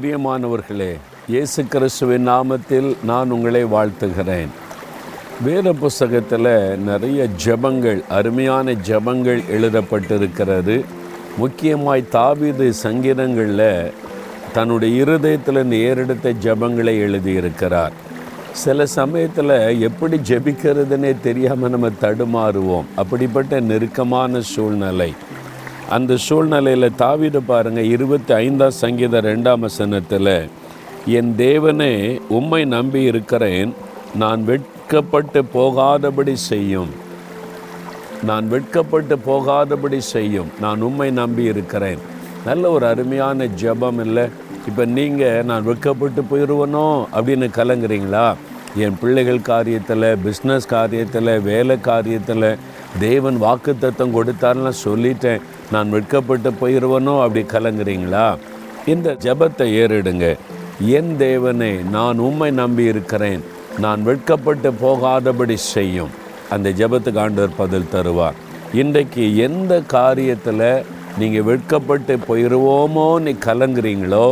பிரியமானவர்களே இயேசு கிறிஸ்துவின் நாமத்தில் நான் உங்களை வாழ்த்துகிறேன். வேத புஸ்தகத்தில் நிறைய ஜெபங்கள் அருமையான ஜெபங்கள் எழுதப்பட்டிருக்கிறது. முக்கியமாய் தாவீது சங்கீதங்களில் தன்னுடைய இருதயத்தில் நேரெடுத்த ஜெபங்களை எழுதியிருக்கிறார். சில சமயத்தில் எப்படி ஜெபிக்கிறதுனே தெரியாமல் நம்ம தடுமாறுவோம். அப்படிப்பட்ட நெருக்கமான சூழ்நிலை. அந்த சூழ்நிலையில் தாவிட பாருங்கள் இருபத்தி ஐந்தாம் சங்கீத ரெண்டாம் வசனத்தில் என் தேவனே உம்மை நம்பி இருக்கிறேன். நான் வெட்கப்பட்டு போகாதபடி செய்யும். நான் வெட்கப்பட்டு போகாதபடி செய்யும். நான் உம்மை நம்பி இருக்கிறேன். நல்ல ஒரு அருமையான ஜெபம் இல்லை? இப்போ நீங்கள் நான் வெட்கப்பட்டு போயிடுவனோ அப்படின்னு கலங்குறீங்களா? என் பிள்ளைகள் காரியத்தில் பிஸ்னஸ் காரியத்தில் வேலை காரியத்தில் தேவன் வாக்குத்தத்தம் கொடுத்தாருன்னு சொல்லிட்டேன். நான் வெட்கப்பட்டு போயிடுவனோ அப்படி கலங்குறீங்களா? இந்த ஜெபத்தை ஏறிடுங்க. என் தேவனே நான் உம்மை நம்பி இருக்கிறேன். நான் வெட்கப்பட்டு போகாதபடி செய்யும். அந்த ஜபத்துக்கு ஆண்டவர் பதில் தருவார். இன்றைக்கு எந்த காரியத்தில் நீங்கள் வெட்கப்பட்டு போயிடுவோமோ நீ கலங்குறீங்களோ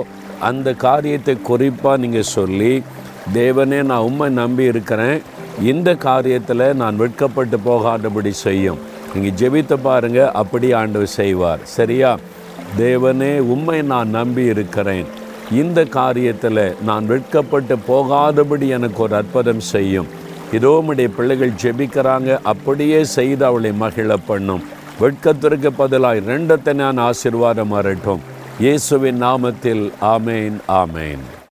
அந்த காரியத்தை குறிப்பாக நீங்கள் சொல்லி தேவனே நான் உண்மை நம்பி இருக்கிறேன். இந்த காரியத்தில் நான் வெட்கப்பட்டு போகாதபடி செய்யும். நீங்கள் ஜெபித்து பாருங்கள் அப்படி ஆண்டவர் செய்வார். சரியா? தேவனே உண்மை நான் நம்பி இருக்கிறேன். இந்த காரியத்தில் நான் வெட்கப்பட்டு போகாதபடி எனக்கு ஒரு அற்புதம் செய்யும். இதோ பிள்ளைகள் ஜெபிக்கிறாங்க அப்படியே செய்து அவளை மகிழ பண்ணும். வெட்கத்திற்கு பதிலாய் ரெண்டத்தை நான் ஆசீர்வாதம் வரட்டும் இயேசுவின் நாமத்தில் ஆமேன் ஆமேன்.